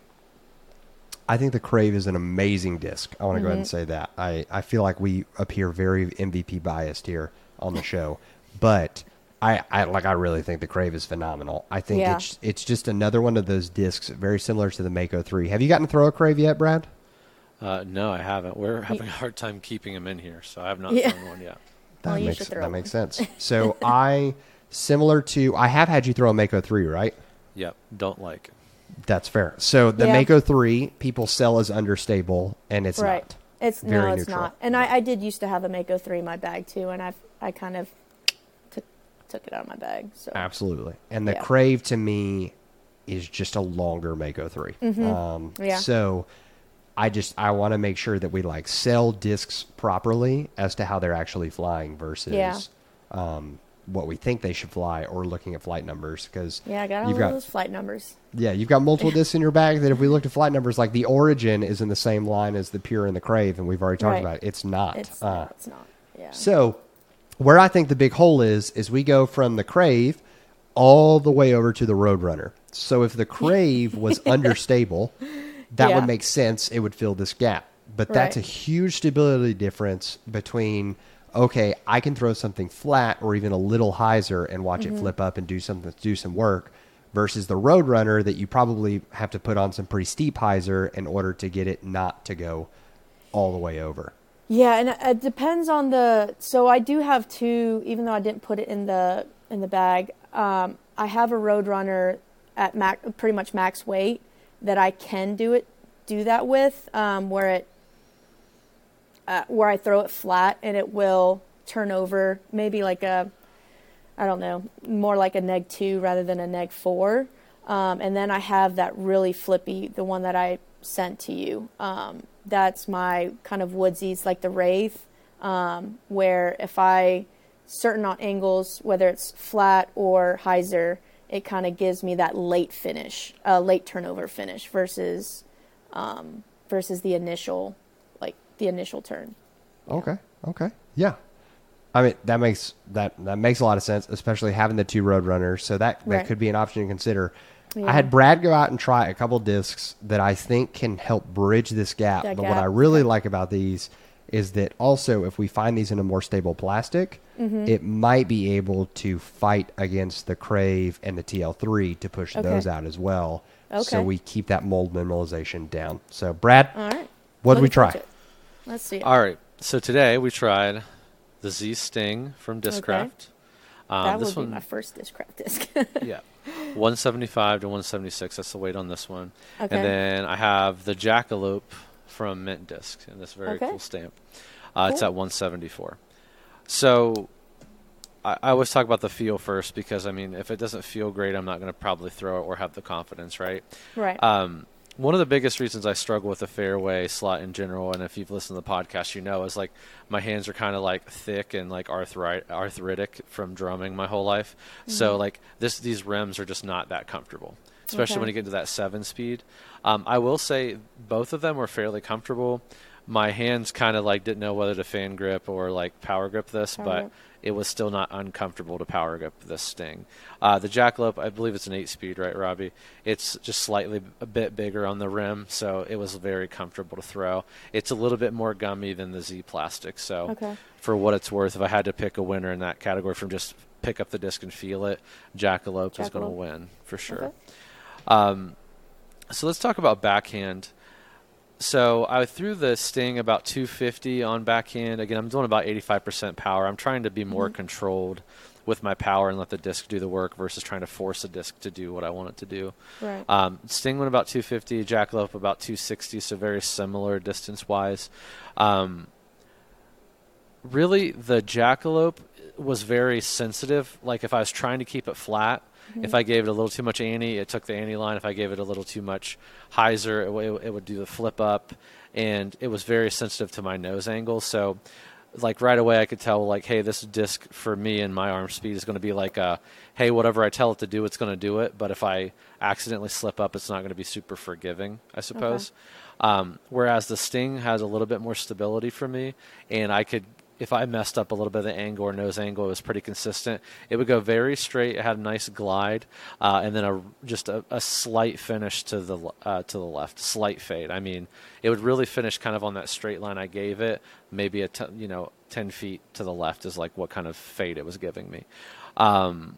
I think the Crave is an amazing disc. I want to go ahead and Mm-hmm. say that. I, I feel like we appear very MVP biased here on the show, but I, I like I really think the Crave is phenomenal. I think Yeah. it's it's just another one of those discs very similar to the Mako three. Have you gotten to throw a Crave yet, Brad? Uh, no, I haven't. We're having a hard time keeping them in here, so I have not Yeah. thrown one yet. That Well, makes that one. makes sense. So I similar to I have had you throw a Mako three, right? Yep, don't like. That's fair. So the Yeah. Mako three people sell as understable, and it's right. not. It's Very no, it's neutral. not. And I, I did used to have a Mako three in my bag too, and I've I kind of took it out of my bag. So Absolutely. And the Yeah. Crave to me is just a longer Mako 3. Um, Mm-hmm. Yeah. So I just I want to make sure that we like sell discs properly as to how they're actually flying versus Yeah. um, what we think they should fly or looking at flight numbers because yeah, I got all you've got those flight numbers. yeah you've got multiple discs in your bag that if we looked at flight numbers like the Origin is in the same line as the Pure and the Crave and we've already talked Right. about it. It's not. It's Uh, it's not. Yeah. so, where I think the big hole is, is we go from the Crave all the way over to the Roadrunner. So, if the Crave was understable, that Yeah. would make sense. It would fill this gap. But that's a huge stability difference between okay, I can throw something flat or even a little hyzer and watch Mm-hmm. it flip up and do something, do some work. Versus the Roadrunner that you probably have to put on some pretty steep hyzer in order to get it not to go all the way over. Yeah, and it depends on the. So I do have two, even though I didn't put it in the in the bag. Um, I have a Roadrunner at max, pretty much max weight that I can do it do that with, um, where it uh, where I throw it flat and it will turn over, maybe like a, I don't know, more like a neg two rather than a neg four. Um, and then I have that really flippy, the one that I sent to you. Um, that's my kind of woodsies, like the Wraith, um, where if I certain on angles, whether it's flat or hyzer, it kind of gives me that late finish, uh, late turnover finish versus um, versus the initial, like the initial turn. Okay. Okay. Yeah. I mean that makes that that makes a lot of sense, especially having the two road runners. So that that Right. could be an option to consider. I had Brad go out and try a couple discs that I think can help bridge this gap. That but what I really like about these is that also if we find these in a more stable plastic, Mm-hmm. it might be able to fight against the Crave and the TL3 to push Okay. those out as well. Okay. So we keep that mold mineralization down. So Brad, All right. what did we try? it. Let's see. All right. So today we tried the Z Sting from Discraft. Um, that this will one, be my first Discraft disc. yeah, 175 to 176. That's the weight on this one. Okay. And then I have the Jackalope from Mint Disc in this very Okay. cool stamp. Uh, It's at 174. So I, I always talk about the feel first because I mean, if it doesn't feel great, I'm not going to probably throw it or have the confidence, right? right. Um, one of the biggest reasons I struggle with the fairway slot in general, and if you've listened to the podcast, you know, is like my hands are kind of like thick and like arthritic, arthritic from drumming my whole life. So like this, these rims are just not that comfortable, especially Okay. when you get to that seven speed. Um, I will say both of them were fairly comfortable. My hands kind of like didn't know whether to fan grip or like power grip this, Power but grip. It was still not uncomfortable to power up this Sting. Uh, the Jackalope, I believe it's an eight speed, right, Robbie? It's just slightly a bit bigger on the rim, so it was very comfortable to throw. It's a little bit more gummy than the Z plastic, so Okay. for what it's worth, if I had to pick a winner in that category from just pick up the disc and feel it, Jackalope, is going to win for sure. Okay. Um, so let's talk about backhand. So I threw the Sting about 250 on backhand. Again, I'm doing about 85% power. I'm trying to be more Mm-hmm. controlled with my power and let the disc do the work versus trying to force the disc to do what I want it to do. Right. Um, Sting went about 250, Jackalope about 260, so very similar distance wise. Um, really, the Jackalope was very sensitive. Like if I was trying to keep it flat, if I gave it a little too much Annie, it took the Annie line. If I gave it a little too much hyzer, it, w- it would do the flip up, and it was very sensitive to my nose angle. So, like right away, I could tell like, hey, this disc for me and my arm speed is going to be like, a, hey, whatever I tell it to do, it's going to do it. But if I accidentally slip up, it's not going to be super forgiving, I suppose. Um, whereas the Sting has a little bit more stability for me, and I could, if I messed up a little bit of the angle or nose angle, it was pretty consistent. It would go very straight. It had a nice glide, uh, and then a just a, a slight finish to the uh, to the left, slight fade. I mean, it would really finish kind of on that straight line I gave it. Maybe a t- you know ten feet to the left is like what kind of fade it was giving me. Um,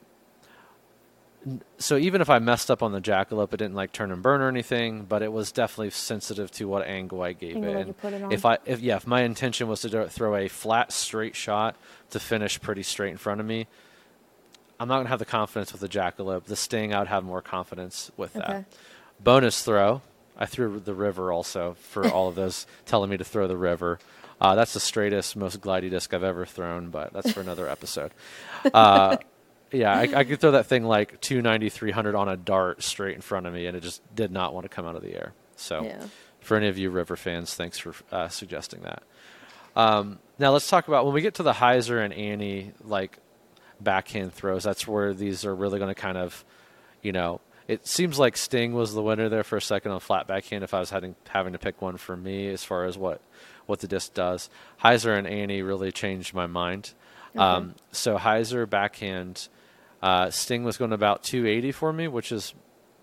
so even if I messed up on the jackalope, it didn't like turn and burn or anything, but it was definitely sensitive to what angle I gave Angle it. And it. If I, if yeah, if my intention was to throw a flat, straight shot to finish pretty straight in front of me, I'm not gonna have the confidence with the jackalope. The sting, I would have more confidence with that. Okay. Bonus throw, I threw the river also for all of those telling me to throw the river. Uh, that's the straightest, most glidey disc I've ever thrown, but that's for another episode. Uh, yeah, I, I could throw that thing like 290, 300 on a dart straight in front of me, and it just did not want to come out of the air. So, Yeah. for any of you river fans, thanks for uh, suggesting that. Um, now let's talk about when we get to the Hyzer and Annie like backhand throws. That's where these are really going to kind of, you know, it seems like Sting was the winner there for a second on flat backhand. If I was having having to pick one for me as far as what what the disc does, Hyzer and Annie really changed my mind. Um, so Hyzer backhand, uh, Sting was going about 280 for me, which is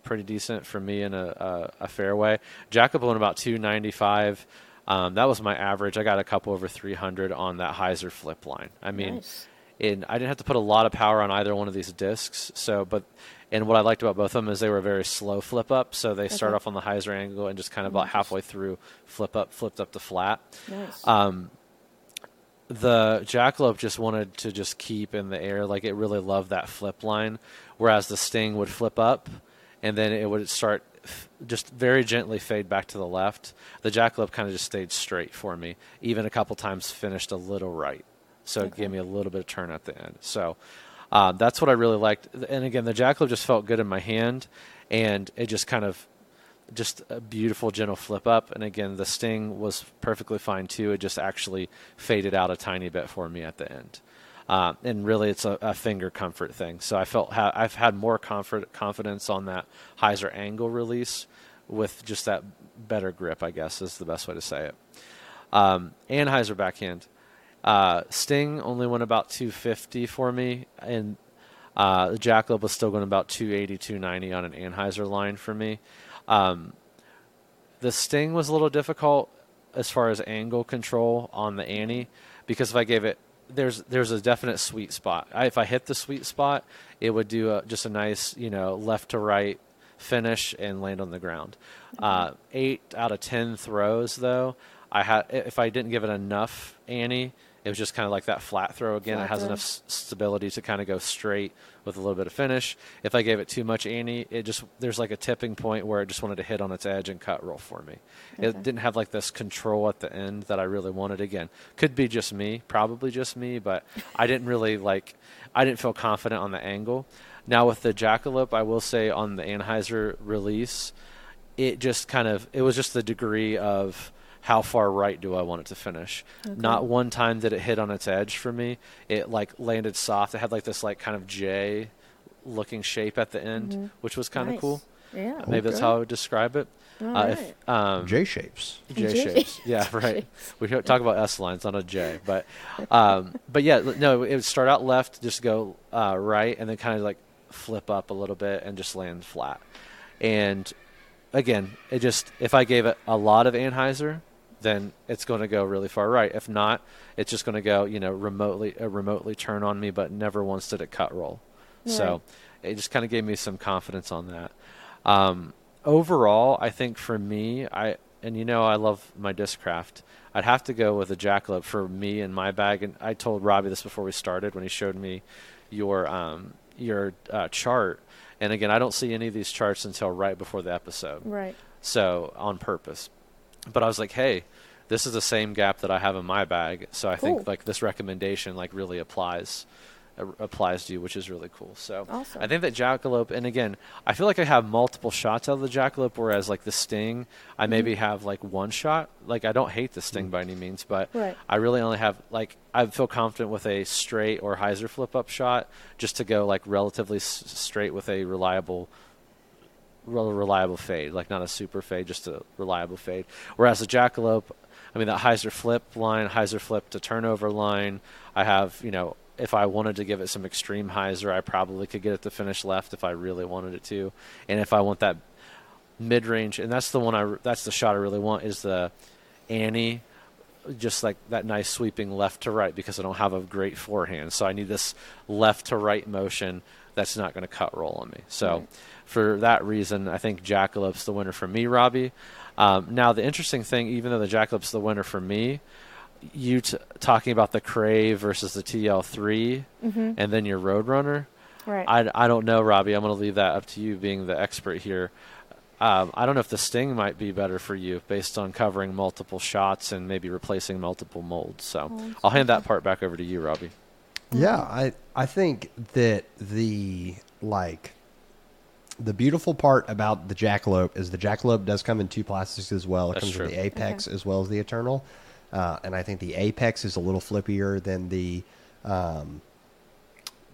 pretty decent for me in a, a, a fairway. Jacob went about 295. Um, that was my average. I got a couple over 300 on that Hyzer flip line. I mean, Nice. and I didn't have to put a lot of power on either one of these discs. So, but and what I liked about both of them is they were very slow flip up. So they start off on the Hyzer angle and just kind of about halfway through flip up, flipped up to flat. Nice. Um, the jackalope just wanted to just keep in the air, like it really loved that flip line, whereas the sting would flip up, and then it would start just very gently fade back to the left. The jackalope kind of just stayed straight for me, even a couple times finished a little right, so it gave me a little bit of turn at the end. So um, that's what I really liked. And again, the jackalope just felt good in my hand, and it just kind of just a beautiful gentle flip up. And again the sting was perfectly fine too. It just actually faded out a tiny bit for me at the end. Uh, and really it's a, a finger comfort thing. So i felt ha- i've had more comfort confidence on that hyzer angle release with just that better grip i guess is the best way to say it. Um, and hyzer backhand. Uh, sting only went about 250 for me. And uh, the jackalope was still going about 280 290 on an anhyzer line for me um, the sting was a little difficult as far as angle control on the Annie because if I gave it there's there's a definite sweet spot. I, if I hit the sweet spot, it would do a, just a nice you know left to right finish and land on the ground. Uh, eight out of ten throws though, I had if I didn't give it enough Annie, it was just kind of like that flat throw again. Flat it has throw. enough s- stability to kind of go straight with a little bit of finish. If I gave it too much Annie, it just there's like a tipping point where it just wanted to hit on its edge and cut roll for me. It didn't have like this control at the end that I really wanted. Again, could be just me, probably just me, but I didn't really like. I didn't feel confident on the angle. Now with the jackalope, I will say on the Anhyzer release, it just kind of it was just the degree of how far right do I want it to finish. Not one time did it hit on its edge for me. It like landed soft. It had like this like kind of J looking shape at the end, which was kind of Nice. cool. Yeah. Maybe that's how I would describe it. All Uh, right. if, um, J shapes. J J shapes. Yeah, right. We talk about S lines, not a J. But, um, but yeah, no, it would start out left, just go uh, right, and then kind of like flip up a little bit and just land flat. And again, it just if I gave it a lot of Anhyzer, then it's going to go really far right. If not, it's just going to go, you know, remotely uh, remotely turn on me, but never once did it cut roll. So it just kind of gave me some confidence on that. Um, overall, I think for me, I and you know I love my discraft. I'd have to go with a jackalope for me and my bag. And I told Robbie this before we started when he showed me your um, your uh, chart. And again, I don't see any of these charts until right before the episode Right. so on purpose. But I was like, hey, this is the same gap that I have in my bag, so I Cool. think like this recommendation like really applies uh, applies to you, which is really cool. So Awesome. I think that jackalope, and again, I feel like I have multiple shots out of the jackalope, whereas like the sting, I Mm-hmm. maybe have like one shot. Like I don't hate the sting by any means, but Right. I really only have like I feel confident with a straight or hyzer flip up shot just to go like relatively s- straight with a reliable rel- reliable fade, like not a super fade, just a reliable fade. Whereas the jackalope, I mean that hyzer flip line, hyzer flip to turnover line, I have you know if I wanted to give it some extreme hyzer, I probably could get it to finish left if I really wanted it to, and if I want that mid range, and that's the one I that's the shot I really want is the Annie just like that nice sweeping left to right because I don't have a great forehand. So I need this left to right motion that's not going to cut roll on me. So Right. For that reason, I think Jackalope's the winner for me, Robbie. Um, now the interesting thing, even though the Jackalope's the winner for me, you t- talking about the Crave versus the TL3 and then your Roadrunner. Right. I, I don't know, Robbie. I'm going to leave that up to you, being the expert here. Um, I don't know if the Sting might be better for you based on covering multiple shots and maybe replacing multiple molds. So I'll hand that part back over to you, Robbie. Yeah, I I think that the like the beautiful part about the jackalope is the jackalope does come in two plastics as well. It That's comes true. with the apex as well as the eternal, uh, and I think the apex is a little flippier than the um,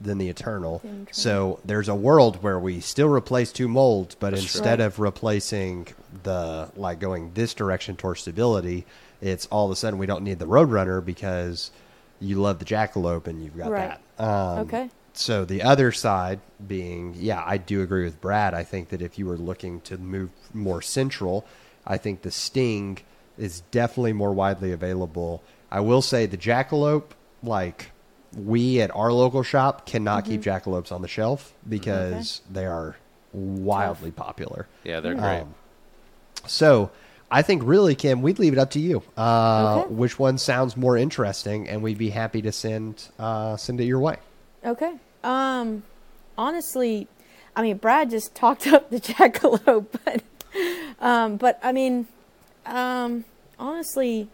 than the eternal. The Eternal. So there's a world where we still replace two molds, but That's instead Right. of replacing the like going this direction towards stability, it's all of a sudden we don't need the Roadrunner because you love the jackalope and you've got Right. that. Um, Okay. So the other side being, yeah, I do agree with Brad. I think that if you were looking to move more central, I think the Sting is definitely more widely available. I will say the jackalope, like we at our local shop cannot keep jackalopes on the shelf because they are wildly popular. Yeah, they're great. Um, so I think really, Kim, we'd leave it up to you. Uh, Okay. Which one sounds more interesting, and we'd be happy to send uh, send it your way. Okay. Um, honestly, I mean, Brad just talked up the jackalope, but, um, but I mean, um, honestly,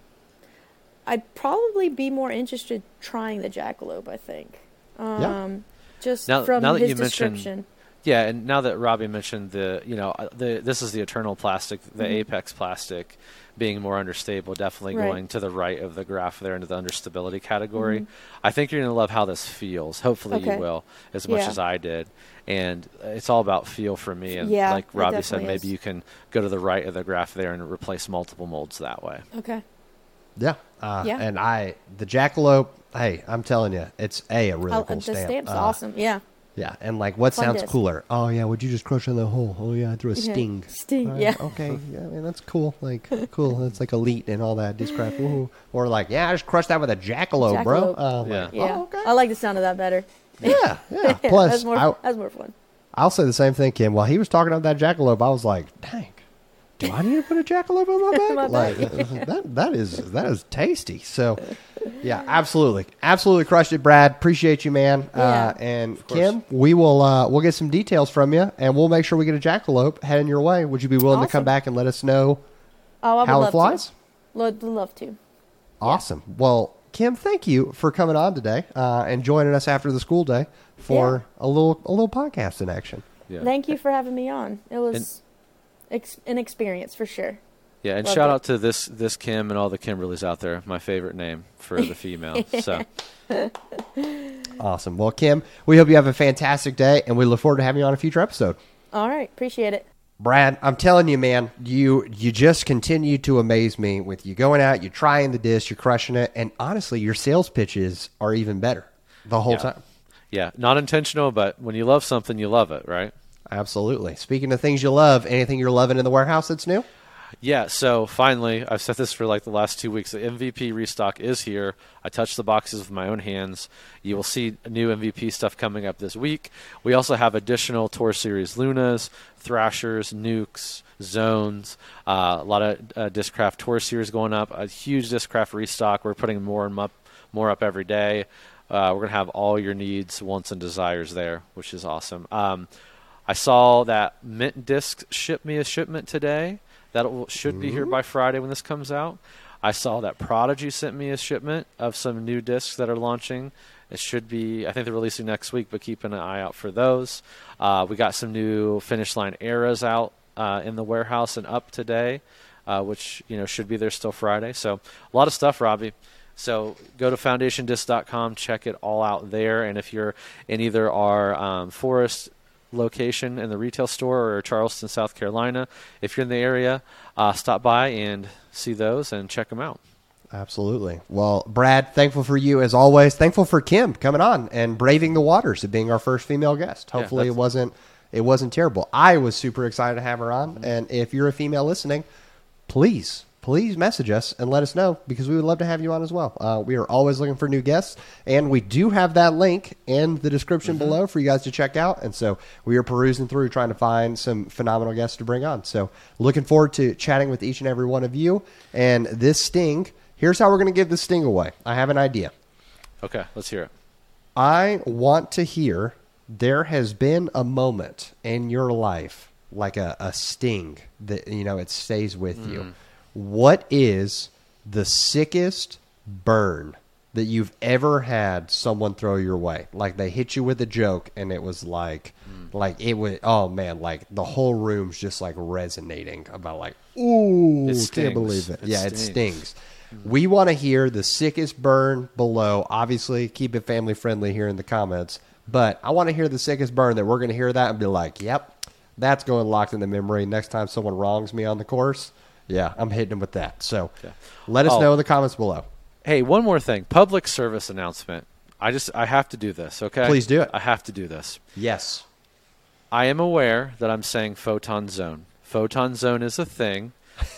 I'd probably be more interested trying the jackalope. I think. Um, Yeah. Just Now- from now that his you mentioned- description. Yeah, and now that Robbie mentioned the, you know, uh, the this is the eternal plastic, the Mhm. apex plastic, being more understable, definitely Right. going to the right of the graph there into the understability category. Mhm. I think you're going to love how this feels. Hopefully, you will as much Yeah. as I did. And it's all about feel for me. And Yeah, like Robbie said, maybe is. you can go to the right of the graph there and replace multiple molds that way. Okay. Yeah. Uh, Yeah. And I, the jackalope, hey, I'm telling you, it's a a really I'll- cool the stamp. stamp's Uh, awesome. Yeah. Yeah, and like, what Fun sounds disc. cooler? Oh yeah, would you just crush on the hole? Oh yeah, I threw a Yeah. sting. Sting, All right, yeah. Okay. Yeah, man, that's cool. Like, cool. That's like elite and all that discraft. Woohoo. Or like, yeah, I just crushed that with a jackalope, bro. Jackalope. Uh, Yeah. like, Yeah. oh, okay. I like the sound of that better. yeah, yeah. Yeah, Plus, that's more. I, that's more fun. I'll say the same thing, Kim. While he was talking about that jackalope, I was like, dang, do I need to put a jackalope on my back? My like that that is that is tasty. So yeah, absolutely. Absolutely crushed it, Brad. Appreciate you, man. Uh, Yeah. and. Kim, we will uh, we'll get some details from you and we'll make sure we get a jackalope heading your way. Would you be willing to come back and let us know Oh, I would how love it flies? to. Would love to. Awesome. Well, Kim, thank you for coming on today uh, and joining us after the school day for a little a little podcast in action. Yeah. Thank you for having me on. It was ex- an experience for sure. Yeah, and Loved shout it. out to this this Kim and all the Kimberlys out there. My favorite name for the female. so Awesome. Well, Kim, we hope you have a fantastic day, and we look forward to having you on a future episode. All right, appreciate it. Brad, I'm telling you, man, you you just continue to amaze me with you going out, you're trying the disc, you're crushing it, and honestly, your sales pitches are even better the whole Yeah. time. yeah, not intentional, but when you love something, you love it, right? Absolutely. Speaking of things you love, anything you're loving in the warehouse that's new? Yeah, so finally, I've said this for like the last two weeks. The MVP restock is here. I touched the boxes with my own hands. You will see new MVP stuff coming up this week. We also have additional Tour Series Lunas, Thrashers, Nukes, Zones, uh, a lot of uh, Discraft Tour Series going up. A huge Discraft restock. We're putting more and up, more up every day. Uh, we're gonna have all your needs, wants, and desires there, which is awesome. Um, I saw that Mint Disc shipped me a shipment today. That should be here by Friday when this comes out. I saw that Prodigy sent me a shipment of some new discs that are launching. It should be, I think they're releasing next week, but keep an eye out for those. Uh, we got some new Finish Line eras out uh, in the warehouse and up today, uh, which you know should be there still Friday. So a lot of stuff, Robbie. So go to foundationdisc.com, check it all out there. And if you're in either our um, Forest location in the retail store or Charleston, South Carolina, if you're in the area, uh, stop by and see those and check them out. Absolutely. Well, Brad, thankful for you as always. Thankful for Kim coming on and braving the waters of being our first female guest. Yeah, Hopefully, it wasn't it wasn't terrible. I was super excited to have her on, and if you're a female listening, please please message us and let us know because we would love to have you on as well. Uh, we are always looking for new guests, and we do have that link in the description below for you guys to check out. And so we are perusing through trying to find some phenomenal guests to bring on. So looking forward to chatting with each and every one of you. And this sting, here's how we're going to give this sting away. I have an idea. Okay, let's hear it. I want to hear there has been a moment in your life, like a, a sting that, you know, it stays with you. What is the sickest burn that you've ever had someone throw your way? Like they hit you with a joke and it was like, like it was, oh man, like the whole room's just like resonating about like, ooh, can't believe it. It yeah, it stings. stings. We want to hear the sickest burn below. Obviously, keep it family friendly here in the comments. But I want to hear the sickest burn that we're going to hear that and be like, yep, that's going locked in the memory. Next time someone wrongs me on the course, yeah, I'm hitting him with that. So Yeah. let us Oh. know in the comments below. Hey, one more thing. Public service announcement. I just I have to do this, okay? Please do it. I have to do this. Yes. I am aware that I'm saying photon zone. Photon zone is a thing.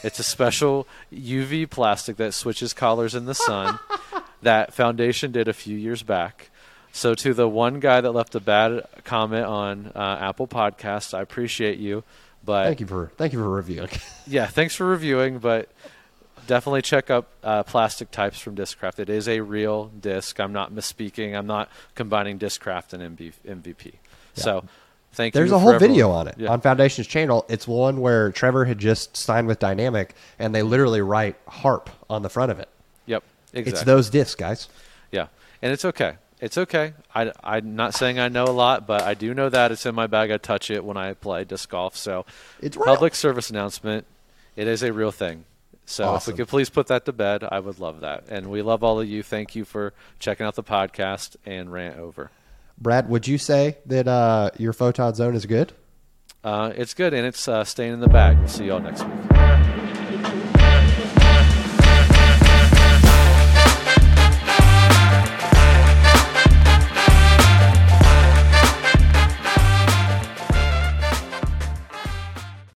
It's a special UV plastic that switches colors in the sun that Foundation did a few years back. So to the one guy that left a bad comment on uh, Apple Podcasts, I appreciate you. But Thank you for thank you for reviewing. yeah, thanks for reviewing, but definitely check up uh, plastic types from Discraft. It is a real disc. I'm not misspeaking. I'm not combining Discraft and MB, MVP. So thank There's you. There's a whole everyone- video on it Yeah. on Foundation's channel. It's one where Trevor had just signed with Dynamic, and they literally write "harp" on the front of it. Yep, exactly. It's those discs, guys. Yeah, and it's okay. It's okay. I, I'm not saying I know a lot, but I do know that it's in my bag. I touch it when I play disc golf. So, It's real. public service announcement. It is a real thing. So, Awesome. if we could please put that to bed, I would love that. And we love all of you. Thank you for checking out the podcast and rant over. Brad, would you say that uh, your photon zone is good? Uh, it's good, and it's uh, staying in the bag. We'll see y'all next week.